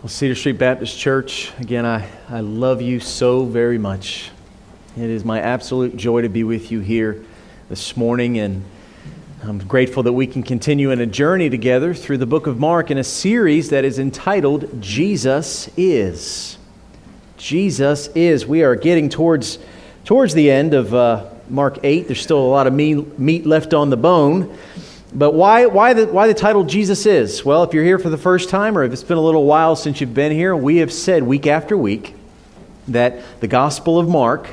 Well, Cedar Street Baptist Church, again, I, I love you so very much. It is my absolute joy to be with you here this morning, and I'm grateful that we can continue in a journey together through the book of Mark in a series that is entitled Jesus Is. Jesus Is. We are getting towards, towards the end of uh, Mark 8. There's still a lot of meat, meat left on the bone. But why, why, the, why the title Jesus is? Well, if you're here for the first time or if it's been a little while since you've been here, we have said week after week that the Gospel of Mark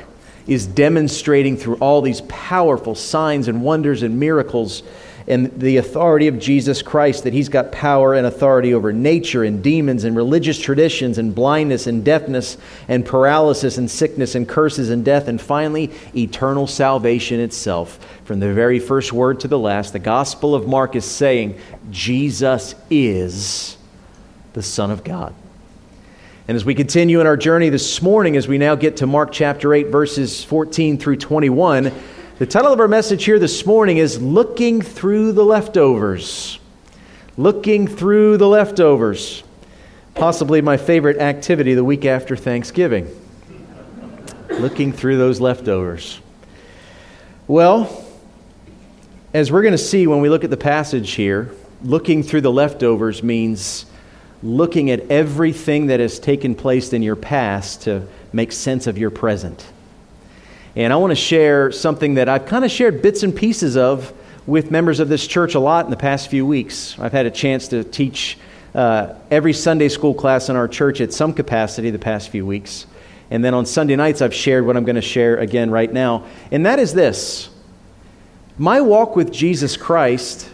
is demonstrating through all these powerful signs and wonders and miracles and the authority of Jesus Christ, that he's got power and authority over nature and demons and religious traditions and blindness and deafness and paralysis and sickness and curses and death, and finally, eternal salvation itself. From the very first word to the last, the Gospel of Mark is saying, Jesus is the Son of God. And as we continue in our journey this morning, as we now get to Mark chapter 8, verses 14 through 21, the title of our message here this morning is Looking Through the Leftovers. Looking Through the Leftovers. Possibly my favorite activity the week after Thanksgiving. Looking through those leftovers. Well, as we're going to see when we look at the passage here, looking through the leftovers means looking at everything that has taken place in your past to make sense of your present. And I want to share something that I've kind of shared bits and pieces of with members of this church a lot in the past few weeks. I've had a chance to teach uh, every Sunday school class in our church at some capacity the past few weeks. And then on Sunday nights, I've shared what I'm going to share again right now. And that is this My walk with Jesus Christ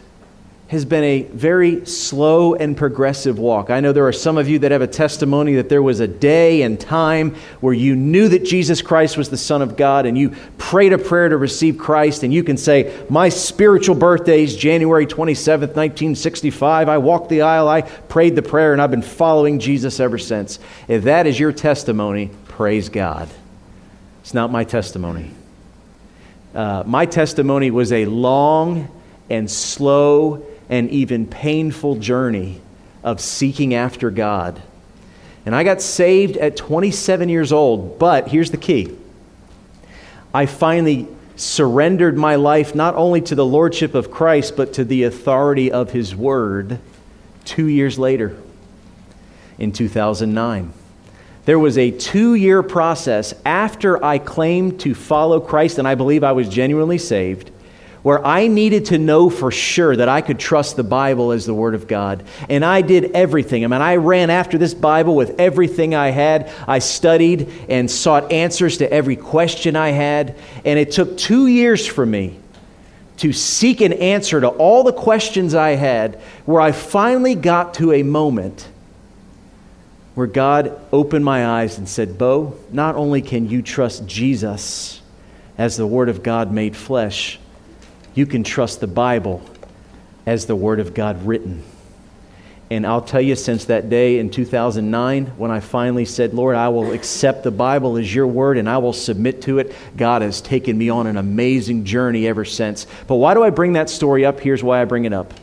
has been a very slow and progressive walk. I know there are some of you that have a testimony that there was a day and time where you knew that Jesus Christ was the Son of God and you prayed a prayer to receive Christ, and you can say, My spiritual birthday is January 27th, 1965. I walked the aisle, I prayed the prayer, and I've been following Jesus ever since. If that is your testimony, praise God. It's not my testimony. Uh, my testimony was a long and slow and even painful journey of seeking after God. And I got saved at 27 years old, but here's the key I finally surrendered my life not only to the Lordship of Christ, but to the authority of His Word two years later in 2009. There was a two year process after I claimed to follow Christ, and I believe I was genuinely saved where I needed to know for sure that I could trust the Bible as the Word of God. And I did everything. I mean, I ran after this Bible with everything I had. I studied and sought answers to every question I had. And it took two years for me to seek an answer to all the questions I had, where I finally got to a moment where God opened my eyes and said, Bo, not only can you trust Jesus as the Word of God made flesh, you can trust the Bible as the Word of God written. And I'll tell you, since that day in 2009, when I finally said, Lord, I will accept the Bible as your word and I will submit to it, God has taken me on an amazing journey ever since. But why do I bring that story up? Here's why I bring it up.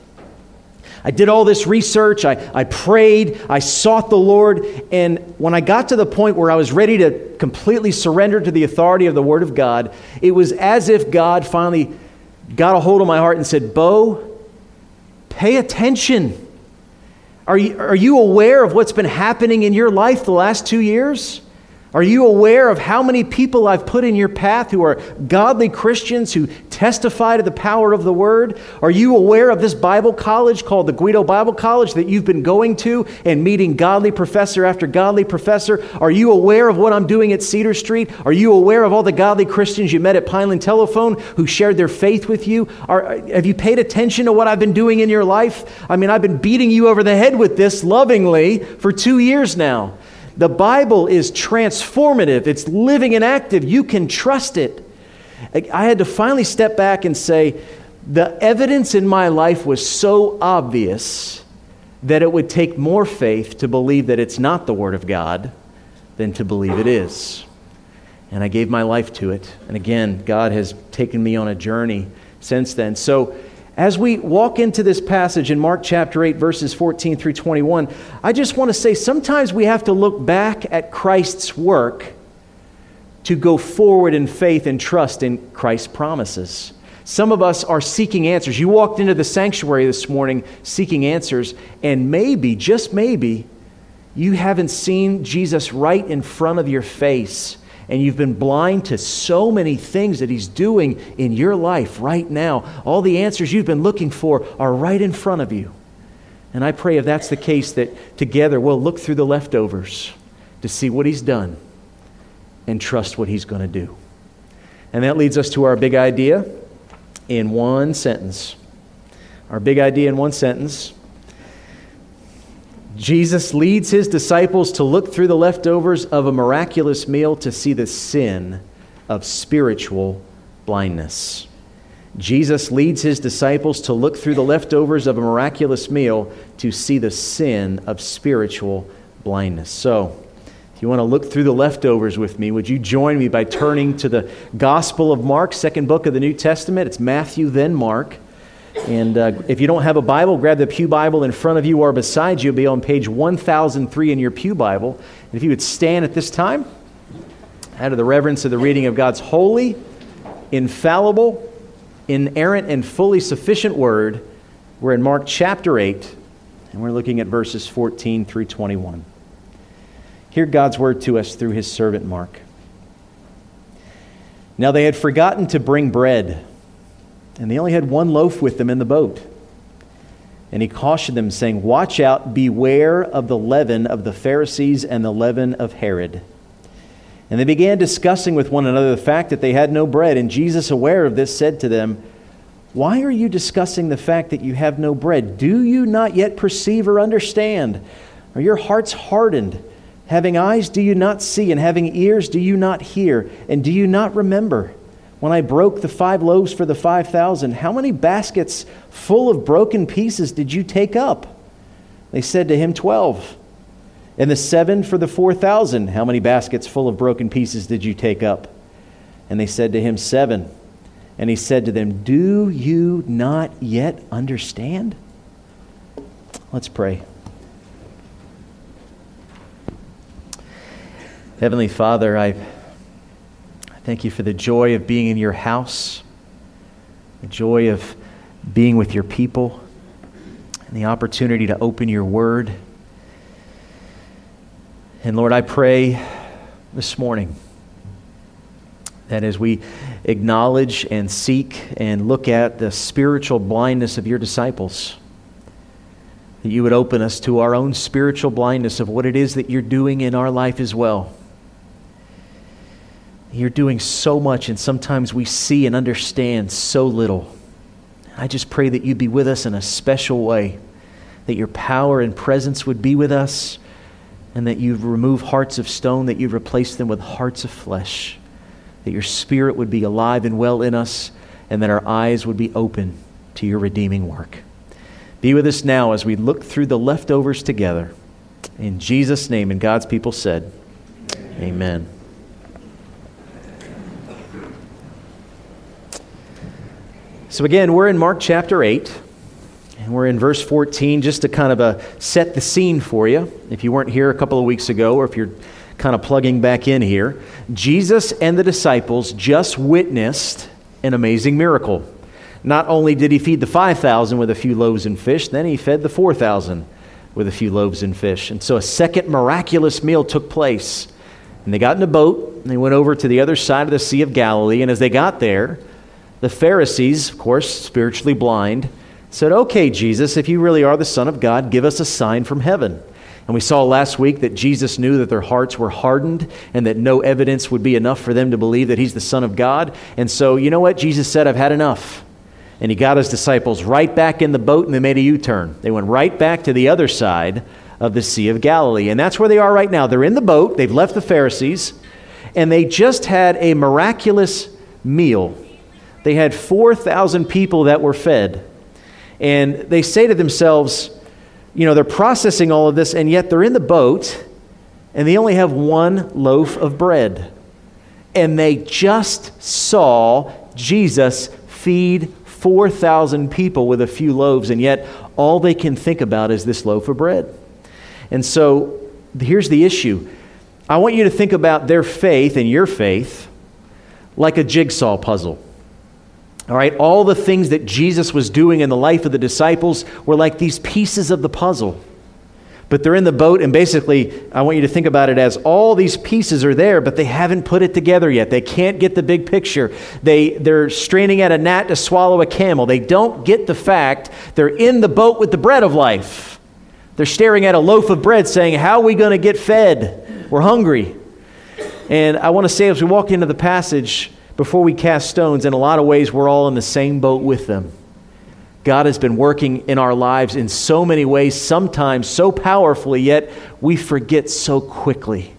I did all this research, I, I prayed, I sought the Lord, and when I got to the point where I was ready to completely surrender to the authority of the Word of God, it was as if God finally got a hold of my heart and said, Bo, pay attention. Are you, are you aware of what's been happening in your life the last two years? Are you aware of how many people I've put in your path who are godly Christians who testify to the power of the Word? Are you aware of this Bible college called the Guido Bible College that you've been going to and meeting godly professor after godly professor? Are you aware of what I'm doing at Cedar Street? Are you aware of all the godly Christians you met at Pineland Telephone who shared their faith with you? Are, have you paid attention to what I've been doing in your life? I mean, I've been beating you over the head with this lovingly for two years now. The Bible is transformative, it's living and active. You can trust it. I had to finally step back and say, the evidence in my life was so obvious that it would take more faith to believe that it's not the Word of God than to believe it is. And I gave my life to it. And again, God has taken me on a journey since then. So, as we walk into this passage in Mark chapter 8, verses 14 through 21, I just want to say sometimes we have to look back at Christ's work to go forward in faith and trust in Christ's promises. Some of us are seeking answers. You walked into the sanctuary this morning seeking answers, and maybe, just maybe, you haven't seen Jesus right in front of your face and you've been blind to so many things that He's doing in your life right now. All the answers you've been looking for are right in front of you. And I pray if that's the case, that together we'll look through the leftovers to see what He's done and trust what He's going to do. And that leads us to our big idea in one sentence. Our big idea in one sentence Jesus leads his disciples to look through the leftovers of a miraculous meal to see the sin of spiritual blindness. Jesus leads his disciples to look through the leftovers of a miraculous meal to see the sin of spiritual blindness. So, if you want to look through the leftovers with me, would you join me by turning to the Gospel of Mark, second book of the New Testament? It's Matthew, then Mark. And uh, if you don't have a Bible, grab the Pew Bible in front of you or beside you. It'll be on page 1003 in your Pew Bible. And if you would stand at this time, out of the reverence of the reading of God's holy, infallible, inerrant, and fully sufficient word, we're in Mark chapter 8, and we're looking at verses 14 through 21. Hear God's word to us through his servant Mark. Now they had forgotten to bring bread and they only had one loaf with them in the boat. And he cautioned them, saying, Watch out, beware of the leaven of the Pharisees and the leaven of Herod. And they began discussing with one another the fact that they had no bread. And Jesus, aware of this, said to them, Why are you discussing the fact that you have no bread? Do you not yet perceive or understand? Are your hearts hardened? Having eyes, do you not see? And having ears, do you not hear? And do you not remember? When I broke the five loaves for the 5,000, how many baskets full of broken pieces did you take up? They said to him, 12. And the seven for the 4,000, how many baskets full of broken pieces did you take up? And they said to him, Seven. And he said to them, Do you not yet understand? Let's pray. Heavenly Father, I Thank you for the joy of being in your house, the joy of being with your people, and the opportunity to open your word. And Lord, I pray this morning that as we acknowledge and seek and look at the spiritual blindness of your disciples, that you would open us to our own spiritual blindness of what it is that you're doing in our life as well. You're doing so much, and sometimes we see and understand so little. I just pray that you'd be with us in a special way, that your power and presence would be with us, and that you'd remove hearts of stone, that you'd replace them with hearts of flesh, that your spirit would be alive and well in us, and that our eyes would be open to your redeeming work. Be with us now as we look through the leftovers together. In Jesus' name, and God's people said, Amen. Amen. So, again, we're in Mark chapter 8, and we're in verse 14 just to kind of uh, set the scene for you. If you weren't here a couple of weeks ago, or if you're kind of plugging back in here, Jesus and the disciples just witnessed an amazing miracle. Not only did he feed the 5,000 with a few loaves and fish, then he fed the 4,000 with a few loaves and fish. And so a second miraculous meal took place. And they got in a boat, and they went over to the other side of the Sea of Galilee. And as they got there, the Pharisees, of course, spiritually blind, said, Okay, Jesus, if you really are the Son of God, give us a sign from heaven. And we saw last week that Jesus knew that their hearts were hardened and that no evidence would be enough for them to believe that he's the Son of God. And so, you know what? Jesus said, I've had enough. And he got his disciples right back in the boat and they made a U turn. They went right back to the other side of the Sea of Galilee. And that's where they are right now. They're in the boat, they've left the Pharisees, and they just had a miraculous meal they had 4,000 people that were fed. And they say to themselves, you know, they're processing all of this, and yet they're in the boat, and they only have one loaf of bread. And they just saw Jesus feed 4,000 people with a few loaves, and yet all they can think about is this loaf of bread. And so here's the issue I want you to think about their faith and your faith like a jigsaw puzzle. All right, all the things that Jesus was doing in the life of the disciples were like these pieces of the puzzle. But they're in the boat, and basically, I want you to think about it as all these pieces are there, but they haven't put it together yet. They can't get the big picture. They, they're straining at a gnat to swallow a camel. They don't get the fact they're in the boat with the bread of life. They're staring at a loaf of bread saying, How are we going to get fed? We're hungry. And I want to say, as we walk into the passage, before we cast stones, in a lot of ways, we're all in the same boat with them. God has been working in our lives in so many ways, sometimes so powerfully, yet we forget so quickly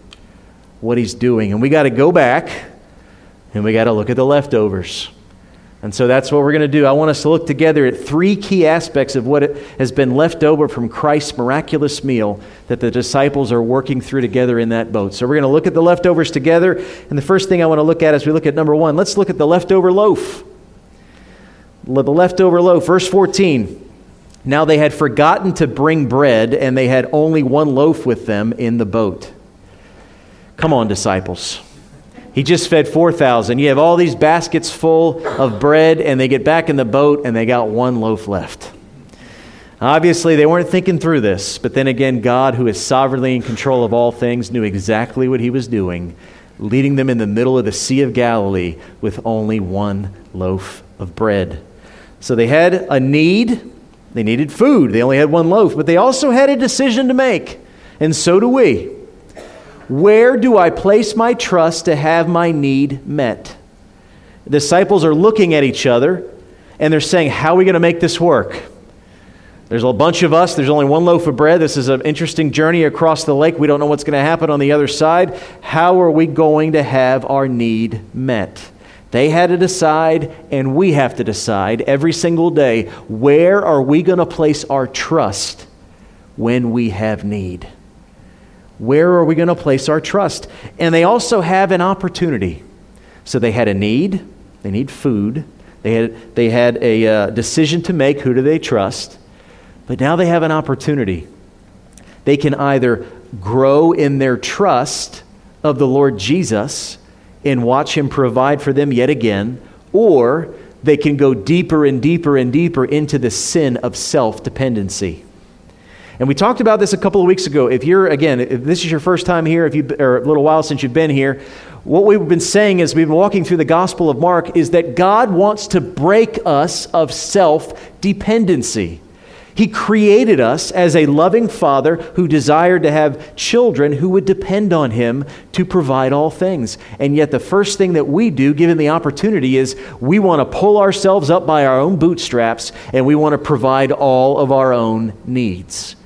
what He's doing. And we got to go back and we got to look at the leftovers. And so that's what we're going to do. I want us to look together at three key aspects of what has been left over from Christ's miraculous meal that the disciples are working through together in that boat. So we're going to look at the leftovers together. And the first thing I want to look at as we look at number one, let's look at the leftover loaf the leftover loaf. Verse 14. Now they had forgotten to bring bread, and they had only one loaf with them in the boat. Come on, disciples. He just fed 4,000. You have all these baskets full of bread, and they get back in the boat, and they got one loaf left. Obviously, they weren't thinking through this, but then again, God, who is sovereignly in control of all things, knew exactly what he was doing, leading them in the middle of the Sea of Galilee with only one loaf of bread. So they had a need, they needed food. They only had one loaf, but they also had a decision to make. And so do we. Where do I place my trust to have my need met? The disciples are looking at each other and they're saying, How are we going to make this work? There's a bunch of us. There's only one loaf of bread. This is an interesting journey across the lake. We don't know what's going to happen on the other side. How are we going to have our need met? They had to decide, and we have to decide every single day where are we going to place our trust when we have need? Where are we going to place our trust? And they also have an opportunity. So they had a need, they need food, they had, they had a uh, decision to make who do they trust, but now they have an opportunity. They can either grow in their trust of the Lord Jesus and watch Him provide for them yet again, or they can go deeper and deeper and deeper into the sin of self dependency. And we talked about this a couple of weeks ago. If you're, again, if this is your first time here, if you, or a little while since you've been here, what we've been saying as we've been walking through the Gospel of Mark is that God wants to break us of self dependency. He created us as a loving father who desired to have children who would depend on him to provide all things. And yet, the first thing that we do, given the opportunity, is we want to pull ourselves up by our own bootstraps and we want to provide all of our own needs.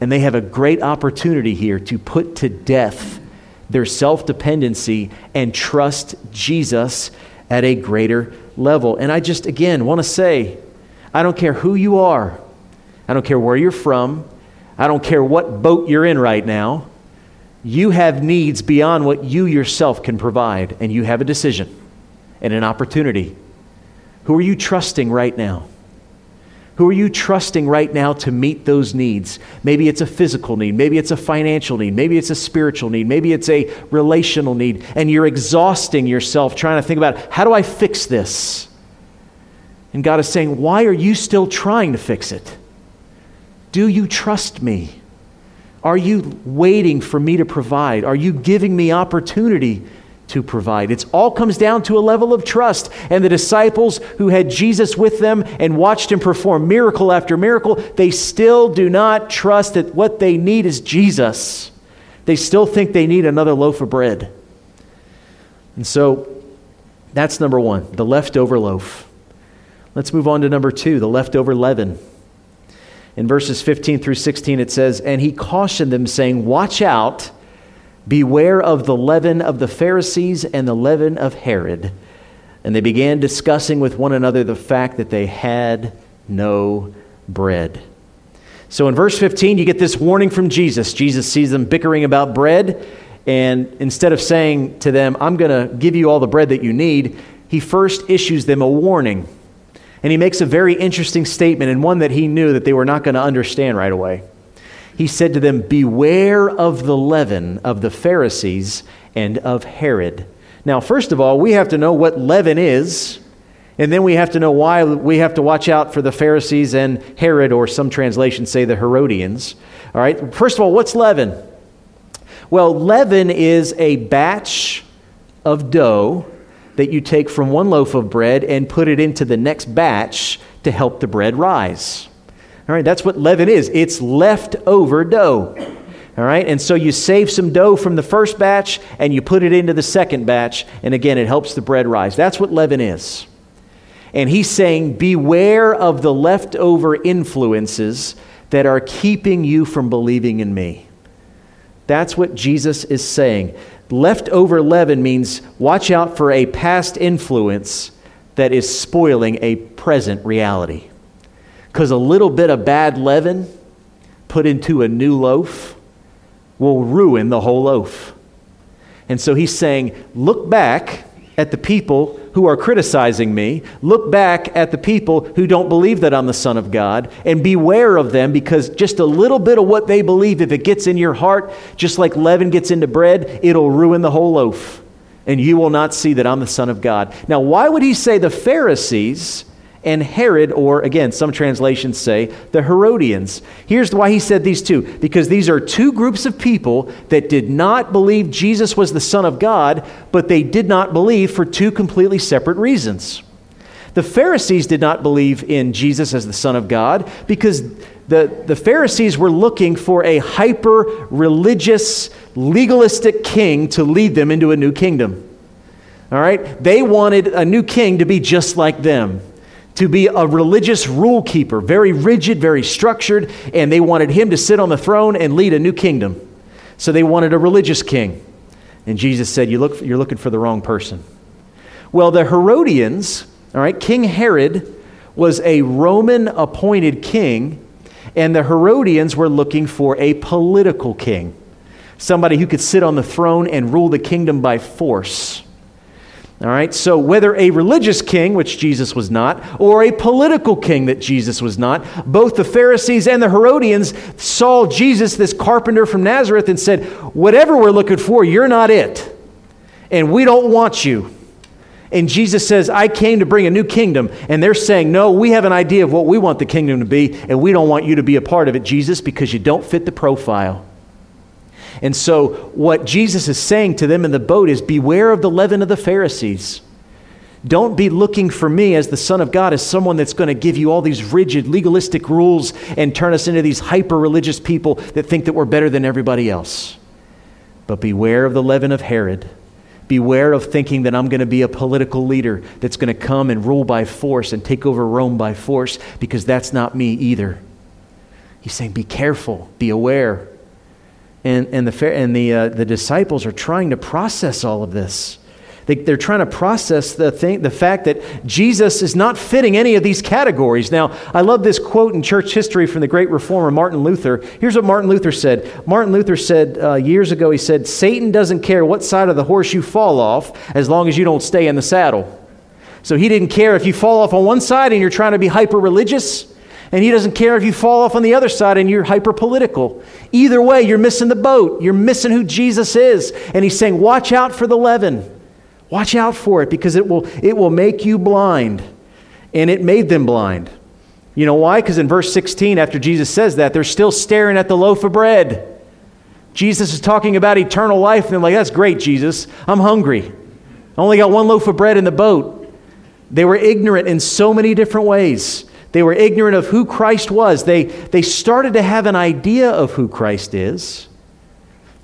And they have a great opportunity here to put to death their self dependency and trust Jesus at a greater level. And I just, again, want to say, I don't care who you are. I don't care where you're from. I don't care what boat you're in right now. You have needs beyond what you yourself can provide, and you have a decision and an opportunity. Who are you trusting right now? Who are you trusting right now to meet those needs? Maybe it's a physical need. Maybe it's a financial need. Maybe it's a spiritual need. Maybe it's a relational need. And you're exhausting yourself trying to think about how do I fix this? And God is saying, why are you still trying to fix it? Do you trust me? Are you waiting for me to provide? Are you giving me opportunity to provide? It all comes down to a level of trust. And the disciples who had Jesus with them and watched him perform miracle after miracle, they still do not trust that what they need is Jesus. They still think they need another loaf of bread. And so that's number one, the leftover loaf. Let's move on to number two, the leftover leaven. In verses 15 through 16, it says, And he cautioned them, saying, Watch out, beware of the leaven of the Pharisees and the leaven of Herod. And they began discussing with one another the fact that they had no bread. So in verse 15, you get this warning from Jesus. Jesus sees them bickering about bread, and instead of saying to them, I'm going to give you all the bread that you need, he first issues them a warning. And he makes a very interesting statement and one that he knew that they were not going to understand right away. He said to them, Beware of the leaven of the Pharisees and of Herod. Now, first of all, we have to know what leaven is, and then we have to know why we have to watch out for the Pharisees and Herod, or some translations say the Herodians. All right, first of all, what's leaven? Well, leaven is a batch of dough that you take from one loaf of bread and put it into the next batch to help the bread rise. All right, that's what leaven is it's leftover dough. All right, and so you save some dough from the first batch and you put it into the second batch, and again, it helps the bread rise. That's what leaven is. And he's saying, Beware of the leftover influences that are keeping you from believing in me. That's what Jesus is saying. Leftover leaven means watch out for a past influence that is spoiling a present reality. Because a little bit of bad leaven put into a new loaf will ruin the whole loaf. And so he's saying, look back at the people who are criticizing me, look back at the people who don't believe that I'm the Son of God, and beware of them because just a little bit of what they believe, if it gets in your heart, just like leaven gets into bread, it'll ruin the whole loaf. And you will not see that I'm the Son of God. Now, why would he say the Pharisees and Herod, or again, some translations say the Herodians. Here's why he said these two because these are two groups of people that did not believe Jesus was the Son of God, but they did not believe for two completely separate reasons. The Pharisees did not believe in Jesus as the Son of God because the, the Pharisees were looking for a hyper religious, legalistic king to lead them into a new kingdom. All right? They wanted a new king to be just like them to be a religious rule keeper, very rigid, very structured, and they wanted him to sit on the throne and lead a new kingdom. So they wanted a religious king. And Jesus said, you look, You're looking for the wrong person. Well, the Herodians, all right, King Herod was a Roman appointed king, and the Herodians were looking for a political king, somebody who could sit on the throne and rule the kingdom by force. All right, so whether a religious king, which Jesus was not, or a political king that Jesus was not, both the Pharisees and the Herodians saw Jesus, this carpenter from Nazareth, and said, Whatever we're looking for, you're not it. And we don't want you. And Jesus says, I came to bring a new kingdom. And they're saying, No, we have an idea of what we want the kingdom to be, and we don't want you to be a part of it, Jesus, because you don't fit the profile. And so, what Jesus is saying to them in the boat is beware of the leaven of the Pharisees. Don't be looking for me as the Son of God as someone that's going to give you all these rigid, legalistic rules and turn us into these hyper religious people that think that we're better than everybody else. But beware of the leaven of Herod. Beware of thinking that I'm going to be a political leader that's going to come and rule by force and take over Rome by force, because that's not me either. He's saying, Be careful, be aware and, and, the, and the, uh, the disciples are trying to process all of this. They, they're trying to process the, thing, the fact that Jesus is not fitting any of these categories. Now, I love this quote in church history from the great reformer Martin Luther. Here's what Martin Luther said Martin Luther said uh, years ago, he said, Satan doesn't care what side of the horse you fall off as long as you don't stay in the saddle. So he didn't care if you fall off on one side and you're trying to be hyper religious and he doesn't care if you fall off on the other side and you're hyper political. Either way, you're missing the boat. You're missing who Jesus is. And he's saying, watch out for the leaven. Watch out for it because it will, it will make you blind. And it made them blind. You know why? Because in verse 16, after Jesus says that, they're still staring at the loaf of bread. Jesus is talking about eternal life, and they're like, That's great, Jesus. I'm hungry. I only got one loaf of bread in the boat. They were ignorant in so many different ways. They were ignorant of who Christ was. They, they started to have an idea of who Christ is.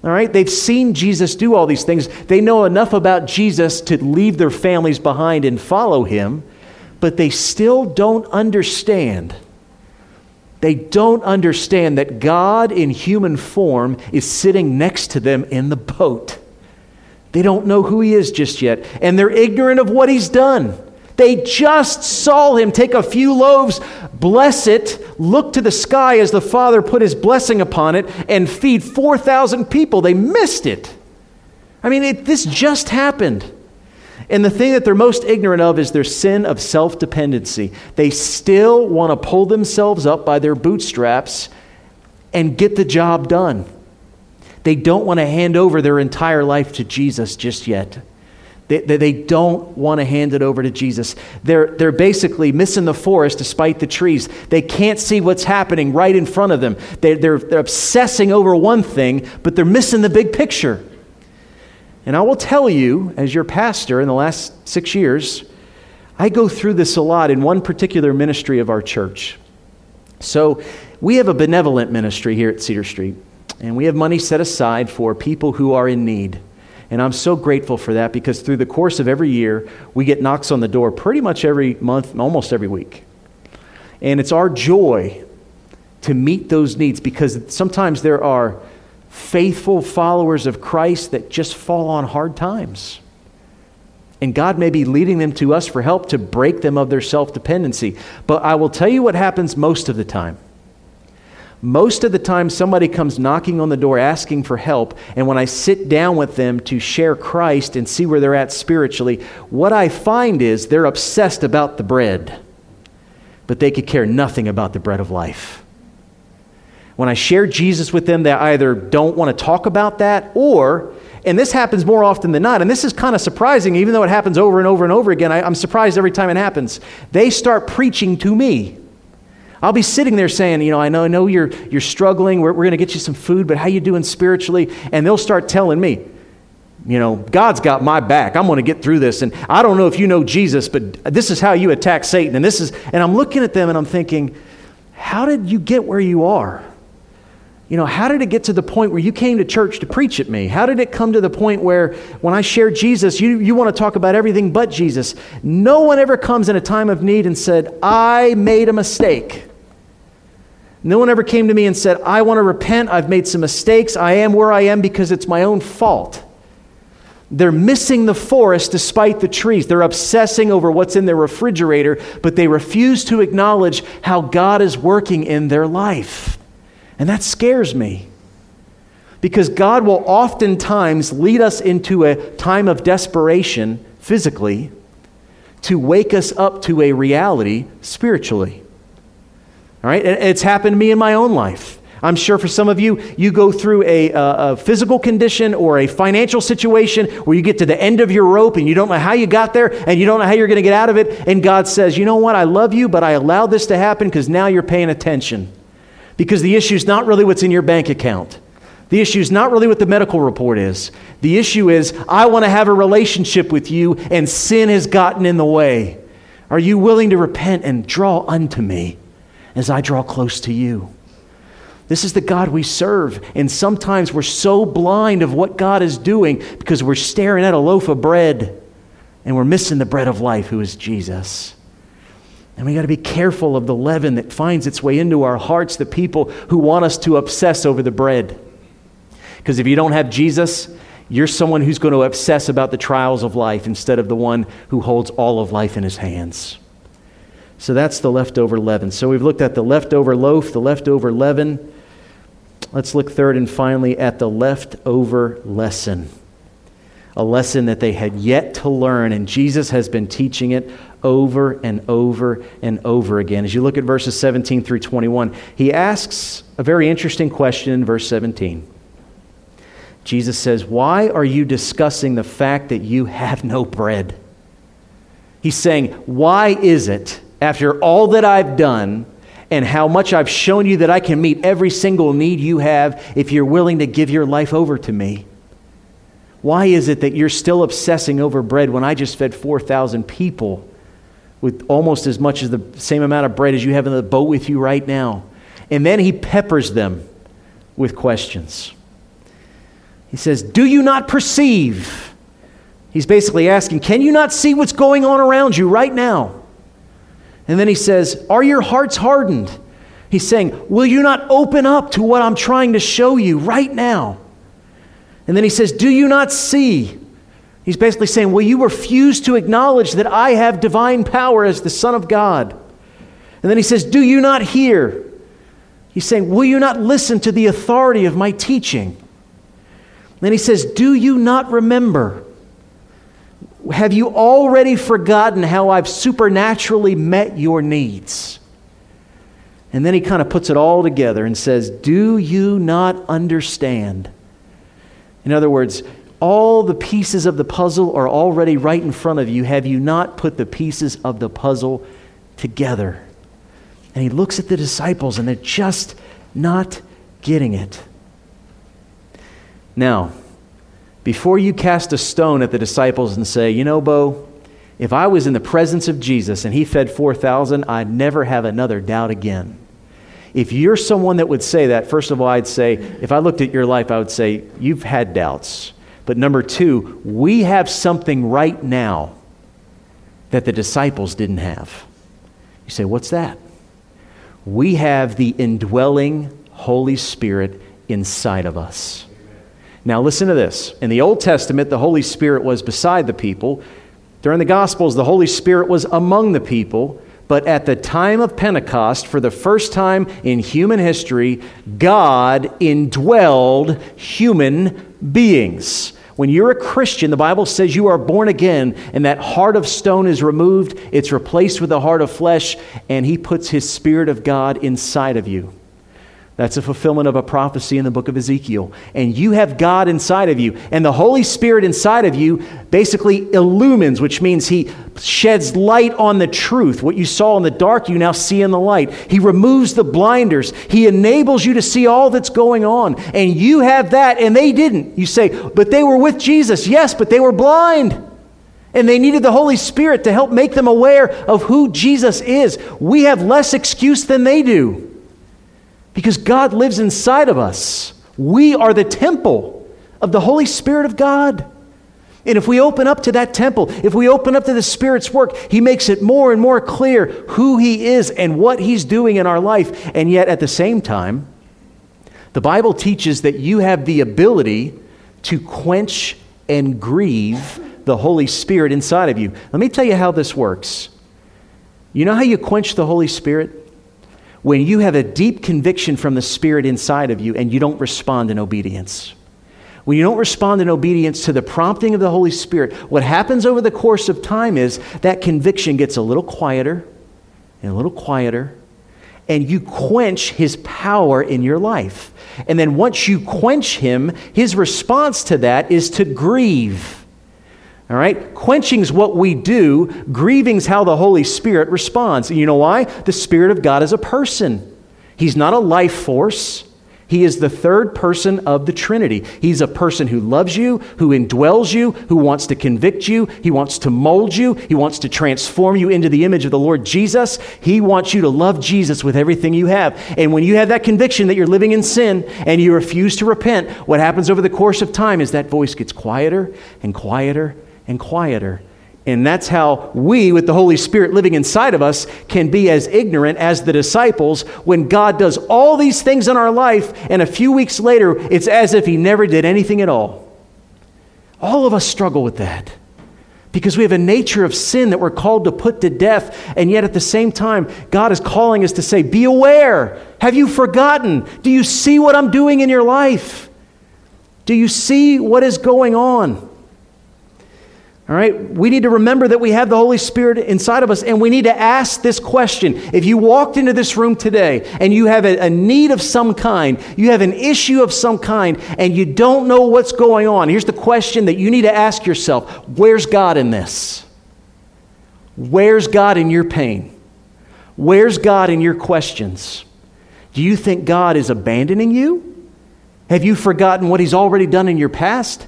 All right? They've seen Jesus do all these things. They know enough about Jesus to leave their families behind and follow him, but they still don't understand. They don't understand that God in human form is sitting next to them in the boat. They don't know who he is just yet, and they're ignorant of what he's done. They just saw him take a few loaves, bless it, look to the sky as the Father put his blessing upon it, and feed 4,000 people. They missed it. I mean, it, this just happened. And the thing that they're most ignorant of is their sin of self dependency. They still want to pull themselves up by their bootstraps and get the job done. They don't want to hand over their entire life to Jesus just yet. They, they, they, don't want to hand it over to Jesus. They're, they're basically missing the forest despite the trees. They can't see what's happening right in front of them. They, they're, they're obsessing over one thing, but they're missing the big picture. And I will tell you, as your pastor in the last six years, I go through this a lot in one particular ministry of our church. So, we have a benevolent ministry here at Cedar Street, and we have money set aside for people who are in need. And I'm so grateful for that because through the course of every year, we get knocks on the door pretty much every month, almost every week. And it's our joy to meet those needs because sometimes there are faithful followers of Christ that just fall on hard times. And God may be leading them to us for help to break them of their self dependency. But I will tell you what happens most of the time. Most of the time, somebody comes knocking on the door asking for help, and when I sit down with them to share Christ and see where they're at spiritually, what I find is they're obsessed about the bread, but they could care nothing about the bread of life. When I share Jesus with them, they either don't want to talk about that or, and this happens more often than not, and this is kind of surprising, even though it happens over and over and over again. I, I'm surprised every time it happens. They start preaching to me. I'll be sitting there saying, you know, I know, I know you're, you're struggling. We're, we're going to get you some food, but how you doing spiritually? And they'll start telling me, you know, God's got my back. I'm going to get through this. And I don't know if you know Jesus, but this is how you attack Satan. And this is, and I'm looking at them and I'm thinking, how did you get where you are? you know, how did it get to the point where you came to church to preach at me? How did it come to the point where when I share Jesus, you, you want to talk about everything but Jesus? No one ever comes in a time of need and said, I made a mistake. No one ever came to me and said, I want to repent. I've made some mistakes. I am where I am because it's my own fault. They're missing the forest despite the trees. They're obsessing over what's in their refrigerator, but they refuse to acknowledge how God is working in their life. And that scares me. Because God will oftentimes lead us into a time of desperation physically to wake us up to a reality spiritually. All right? It's happened to me in my own life. I'm sure for some of you, you go through a, a, physical condition or a financial situation where you get to the end of your rope and you don't know how you got there and you don't know how you're going to get out of it. And God says, You know what? I love you, but I allowed this to happen because now you're paying attention. Because the issue is not really what's in your bank account. The issue is not really what the medical report is. The issue is, I want to have a relationship with you, and sin has gotten in the way. Are you willing to repent and draw unto me as I draw close to you? This is the God we serve. And sometimes we're so blind of what God is doing because we're staring at a loaf of bread and we're missing the bread of life, who is Jesus. And we got to be careful of the leaven that finds its way into our hearts, the people who want us to obsess over the bread. Because if you don't have Jesus, you're someone who's going to obsess about the trials of life instead of the one who holds all of life in his hands. So that's the leftover leaven. So we've looked at the leftover loaf, the leftover leaven. Let's look third and finally at the leftover lesson. A lesson that they had yet to learn, and Jesus has been teaching it over and over and over again. As you look at verses 17 through 21, he asks a very interesting question in verse 17. Jesus says, Why are you discussing the fact that you have no bread? He's saying, Why is it, after all that I've done and how much I've shown you that I can meet every single need you have if you're willing to give your life over to me? Why is it that you're still obsessing over bread when I just fed 4,000 people with almost as much as the same amount of bread as you have in the boat with you right now. And then he peppers them with questions. He says, Do you not perceive? He's basically asking, Can you not see what's going on around you right now? And then he says, Are your hearts hardened? He's saying, Will you not open up to what I'm trying to show you right now? And then he says, Do you not see? He's basically saying, Will you refuse to acknowledge that I have divine power as the Son of God? And then he says, Do you not hear? He's saying, Will you not listen to the authority of my teaching? And then he says, Do you not remember? Have you already forgotten how I've supernaturally met your needs? And then he kind of puts it all together and says, Do you not understand? In other words, all the pieces of the puzzle are already right in front of you. Have you not put the pieces of the puzzle together? And he looks at the disciples and they're just not getting it. Now, before you cast a stone at the disciples and say, you know, Bo, if I was in the presence of Jesus and he fed 4,000, I'd never have another doubt again. If you're someone that would say that, first of all, I'd say, if I looked at your life, I would say, you've had doubts. But number two, we have something right now that the disciples didn't have. You say, what's that? We have the indwelling Holy Spirit inside of us. Now, listen to this. In the Old Testament, the Holy Spirit was beside the people. During the Gospels, the Holy Spirit was among the people. But at the time of Pentecost, for the first time in human history, God indwelled human beings. When you're a Christian, the Bible says you are born again, and that heart of stone is removed, it's replaced with a heart of flesh, and He puts His Spirit of God inside of you. That's a fulfillment of a prophecy in the book of Ezekiel. And you have God inside of you. And the Holy Spirit inside of you basically illumines, which means He sheds light on the truth. What you saw in the dark, you now see in the light. He removes the blinders. He enables you to see all that's going on. And you have that, and they didn't. You say, but they were with Jesus. Yes, but they were blind. And they needed the Holy Spirit to help make them aware of who Jesus is. We have less excuse than they do. Because God lives inside of us. We are the temple of the Holy Spirit of God. And if we open up to that temple, if we open up to the Spirit's work, He makes it more and more clear who He is and what He's doing in our life. And yet, at the same time, the Bible teaches that you have the ability to quench and grieve the Holy Spirit inside of you. Let me tell you how this works. You know how you quench the Holy Spirit? When you have a deep conviction from the Spirit inside of you and you don't respond in obedience. When you don't respond in obedience to the prompting of the Holy Spirit, what happens over the course of time is that conviction gets a little quieter and a little quieter, and you quench his power in your life. And then once you quench him, his response to that is to grieve. All right? Quenching's what we do, grieving's how the Holy Spirit responds. And you know why? The Spirit of God is a person. He's not a life force. He is the third person of the Trinity. He's a person who loves you, who indwells you, who wants to convict you. He wants to mold you. He wants to transform you into the image of the Lord Jesus. He wants you to love Jesus with everything you have. And when you have that conviction that you're living in sin and you refuse to repent, what happens over the course of time is that voice gets quieter and quieter and quieter. And that's how we, with the Holy Spirit living inside of us, can be as ignorant as the disciples when God does all these things in our life, and a few weeks later, it's as if He never did anything at all. All of us struggle with that because we have a nature of sin that we're called to put to death, and yet at the same time, God is calling us to say, Be aware. Have you forgotten? Do you see what I'm doing in your life? Do you see what is going on? All right, we need to remember that we have the Holy Spirit inside of us, and we need to ask this question. If you walked into this room today and you have a, a, need of some kind, you have an issue of some kind, and you don't know what's going on, here's the question that you need to ask yourself Where's God in this? Where's God in your pain? Where's God in your questions? Do you think God is abandoning you? Have you forgotten what He's already done in your past?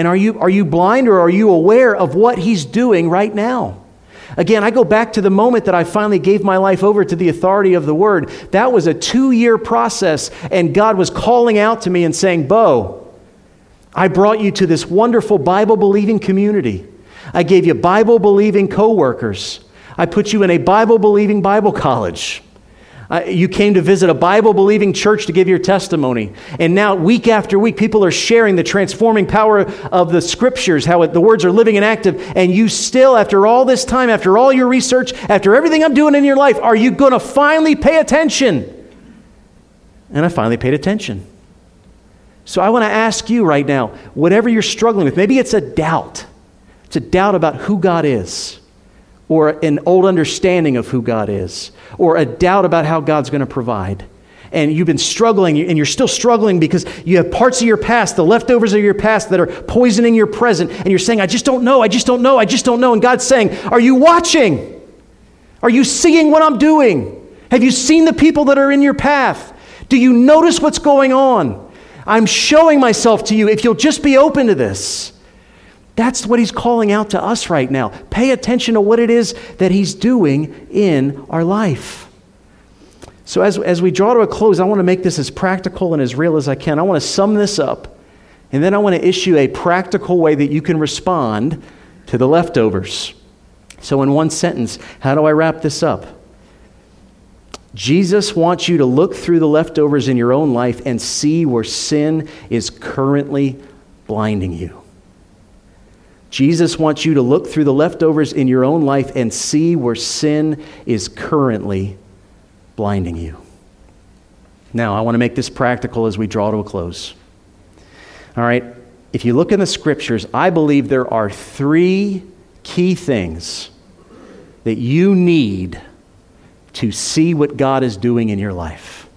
And are you, are you blind or are you aware of what He's doing right now? Again, I go back to the moment that I finally gave my life over to the authority of the Word. That was a two year process, and God was calling out to me and saying, Bo, I brought you to this wonderful Bible believing community. I gave you Bible believing coworkers. I put you in a Bible believing Bible college. Uh, you came to visit a Bible believing church to give your testimony. And now, week after week, people are sharing the transforming power of the scriptures, how it, the words are living and active. And you still, after all this time, after all your research, after everything I'm doing in your life, are you going to finally pay attention? And I finally paid attention. So I want to ask you right now whatever you're struggling with, maybe it's a doubt. It's a doubt about who God is, or an old understanding of who God is, or a doubt about how God's going to provide. And you've been struggling, and you're still struggling because you have parts of your past, the leftovers of your past, that are poisoning your present. And you're saying, I just don't know, I just don't know, I just don't know. And God's saying, Are you watching? Are you seeing what I'm doing? Have you seen the people that are in your path? Do you notice what's going on? I'm showing myself to you if you'll just be open to this. That's what he's calling out to us right now. Pay attention to what it is that he's doing in our life. So, as, as we draw to a close, I want to make this as practical and as real as I can. I want to sum this up, and then I want to issue a practical way that you can respond to the leftovers. So, in one sentence, how do I wrap this up? Jesus wants you to look through the leftovers in your own life and see where sin is currently blinding you. Jesus wants you to look through the leftovers in your own life and see where sin is currently blinding you. Now, I want to make this practical as we draw to a close. All right, if you look in the scriptures, I believe there are three key things that you need to see what God is doing in your life.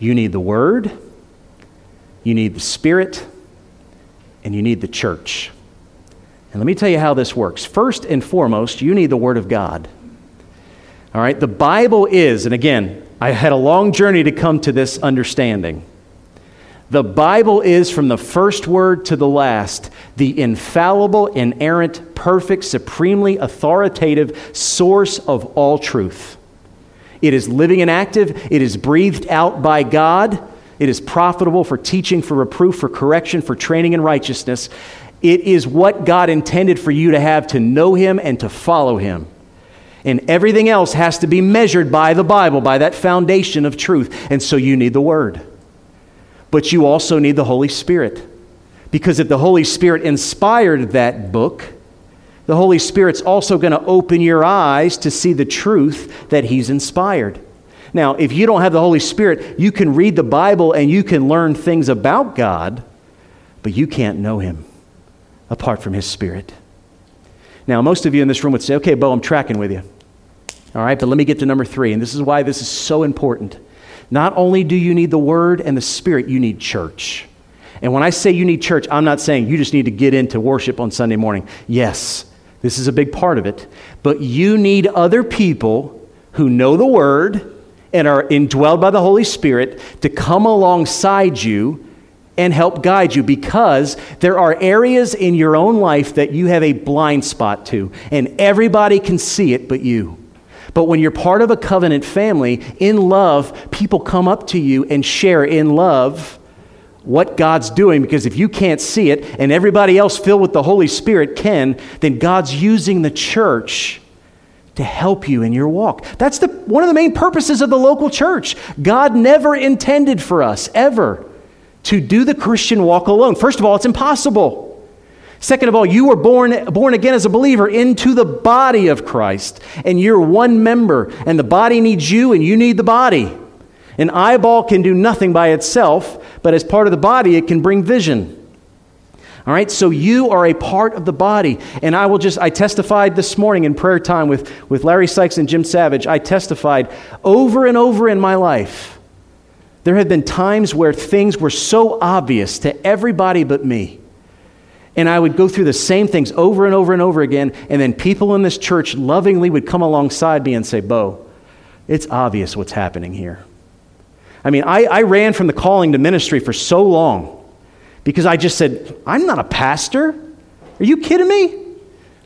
You need the Word, you need the Spirit, and you need the church. And let me tell you how this works. First and foremost, you need the Word of God. All right, the Bible is, and again, I had a long journey to come to this understanding. The Bible is, from the first word to the last, the infallible, inerrant, perfect, supremely authoritative source of all truth. It is living and active. It is breathed out by God. It is profitable for teaching, for reproof, for correction, for training in righteousness. It is what God intended for you to have to know Him and to follow Him. And everything else has to be measured by the Bible, by that foundation of truth. And so you need the Word. But you also need the Holy Spirit. Because if the Holy Spirit inspired that book, the Holy Spirit's also going to open your eyes to see the truth that He's inspired. Now, if you don't have the Holy Spirit, you can read the Bible and you can learn things about God, but you can't know Him apart from His Spirit. Now, most of you in this room would say, okay, Bo, I'm tracking with you. All right, but let me get to number three, and this is why this is so important. Not only do you need the Word and the Spirit, you need church. And when I say you need church, I'm not saying you just need to get into worship on Sunday morning. Yes, this is a big part of it. But you need other people who know the Word and are indwelled by the Holy Spirit to come alongside you and help guide you because there are areas in your own life that you have a blind spot to, and everybody can see it but you. But when you're part of a covenant family, in love, people come up to you and share in love what God's doing because if you can't see it and everybody else filled with the Holy Spirit can, then God's using the church to help you in your walk. That's the, one of the main purposes of the local church. God never intended for us, ever, to do the Christian walk alone. First of all, it's impossible. Second of all, you were born, born again as a believer into the body of Christ, and you're one member, and the body needs you, and you need the body. An eyeball can do nothing by itself, but as part of the body, it can bring vision. All right, so you are a part of the body. And I will just, I testified this morning in prayer time with, with Larry Sykes and Jim Savage. I testified over and over in my life. There have been times where things were so obvious to everybody but me. And I would go through the same things over and over and over again. And then people in this church lovingly would come alongside me and say, Bo, it's obvious what's happening here. I mean, I, I ran from the calling to ministry for so long because I just said, I'm not a pastor. Are you kidding me?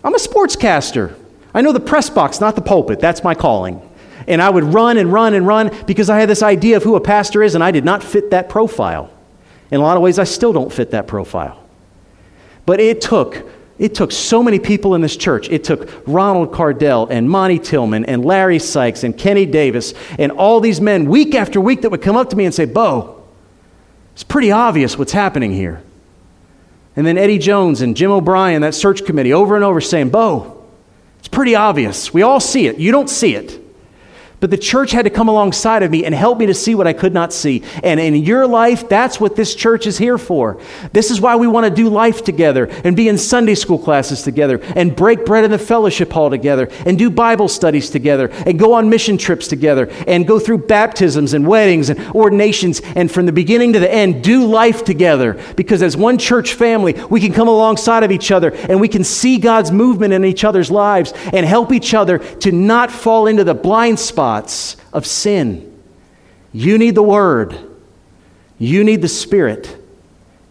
I'm a sportscaster. I know the press box, not the pulpit. That's my calling. And I would run and run and run because I had this idea of who a pastor is, and I did not fit that profile. In a lot of ways, I still don't fit that profile. But it took it took so many people in this church. It took Ronald Cardell and Monty Tillman and Larry Sykes and Kenny Davis and all these men week after week that would come up to me and say, Bo, it's pretty obvious what's happening here. And then Eddie Jones and Jim O'Brien, that search committee, over and over saying, Bo, it's pretty obvious. We all see it. You don't see it. But the church had to come alongside of me and help me to see what I could not see. And in your life, that's what this church is here for. This is why we want to do life together and be in Sunday school classes together and break bread in the fellowship hall together and do Bible studies together and go on mission trips together and go through baptisms and weddings and ordinations and from the beginning to the end do life together. Because as one church family, we can come alongside of each other and we can see God's movement in each other's lives and help each other to not fall into the blind spots of sin. You need the Word, you need the Spirit,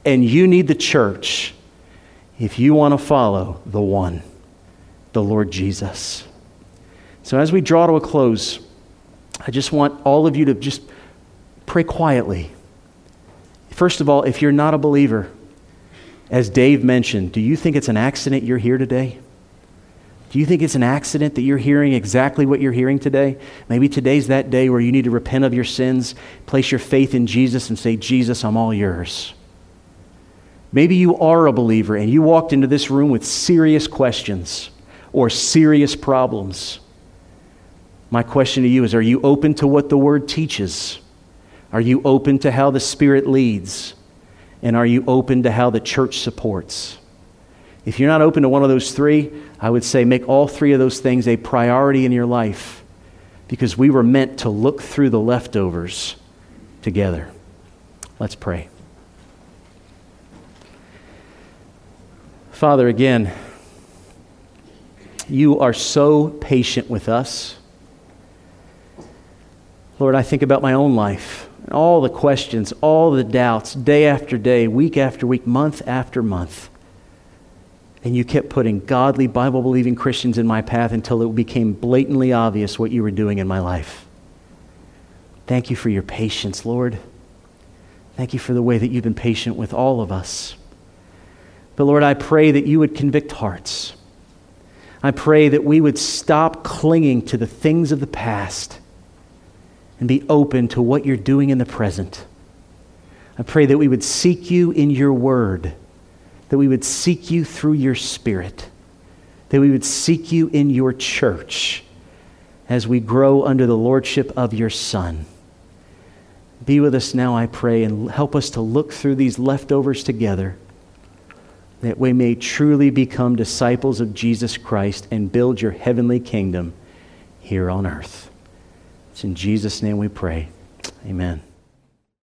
and you need the church if you want to follow the one, the Lord Jesus. So, as we draw to a close, I just want all of you to just pray quietly. First of all, if you're not a believer, as Dave mentioned, do you think it's an accident you're here today? Do you think it's an accident that you're hearing exactly what you're hearing today? Maybe today's that day where you need to repent of your sins, place your faith in Jesus, and say, Jesus, I'm all yours. Maybe you are a believer and you walked into this room with serious questions or serious problems. My question to you is Are you open to what the Word teaches? Are you open to how the Spirit leads? And are you open to how the church supports? If you're not open to one of those three, I would say make all three of those things a priority in your life because we were meant to look through the leftovers together. Let's pray. Father, again, you are so patient with us. Lord, I think about my own life, all the questions, all the doubts, day after day, week after week, month after month. And you kept putting godly, Bible believing Christians in my path until it became blatantly obvious what you were doing in my life. Thank you for your patience, Lord. Thank you for the way that you've been patient with all of us. But Lord, I pray that you would convict hearts. I pray that we would stop clinging to the things of the past and be open to what you're doing in the present. I pray that we would seek you in your word that we would seek you through your Spirit, that we would seek you in your church as we grow under the lordship of your Son. Be with us now, I pray, and help us to look through these leftovers together that we may truly become disciples of Jesus Christ and build your heavenly kingdom here on earth. It's in Jesus' name we pray. Amen.